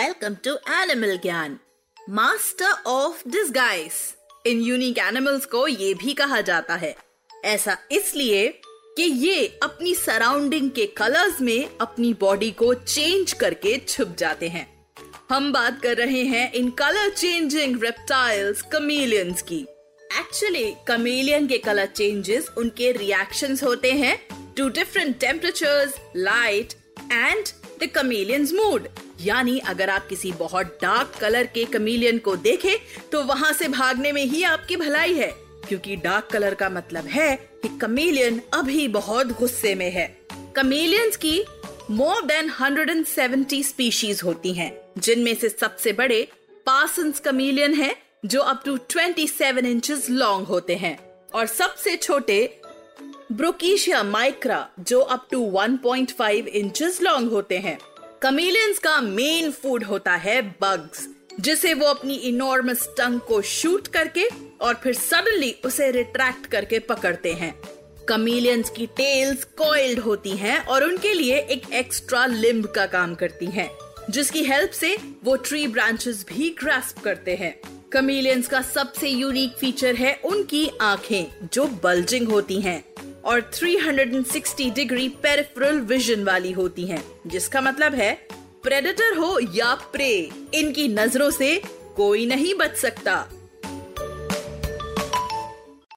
Welcome to Animal Gyan, Master of Disguise. इन unique animals को ये भी कहा जाता है। ऐसा इसलिए कि ये अपनी सराउंडिंग के कलर्स में अपनी बॉडी को चेंज करके छुप जाते हैं। हम बात कर रहे हैं इन कलर चेंजिंग रेप्टाइल्स कमीलियंस की। एक्चुअली कमीलियन के कलर चेंजेस उनके रिएक्शंस होते हैं to different temperatures light and the chameleons mood यानी अगर आप किसी बहुत डार्क कलर के कमीलियन को देखें तो वहाँ से भागने में ही आपकी भलाई है। क्योंकि डार्क कलर का मतलब है कि कमीलियन अभी बहुत गुस्से में है। कमीलियंस की मोर देन 170 स्पीशीज होती हैं, जिनमें से सबसे बड़े पासंस कमीलियन है जो अप टू 27 इंचेस लॉन्ग होते हैं। और सबसे छोटे ब्रोकीशिया माइक्रा जो अप टू 1.5 इंचेस लॉन्ग होते हैं। कमीलियंस का मेन फ़ूड होता है बग्स जिसे वो अपनी इनॉर्मस टंग को शूट करके और फिर सडनली उसे रिट्रैक्ट करके पकड़ते हैं। कमीलियंस की टेल्स कॉइल्ड होती हैं और उनके लिए एक एक्स्ट्रा लिम्ब का काम करती हैं, जिसकी हेल्प से वो ट्री ब्रांचेस भी ग्रास्प करते हैं। कमीलियंस का सबसे यूनिक फीचर है उनकी आँखें जो बल्जिंग होती हैं। और 360 डिग्री पेरिफेरल विजन वाली होती हैं, जिसका मतलब है प्रेडेटर हो या प्रे इनकी नज़रों से कोई नहीं बच सकता।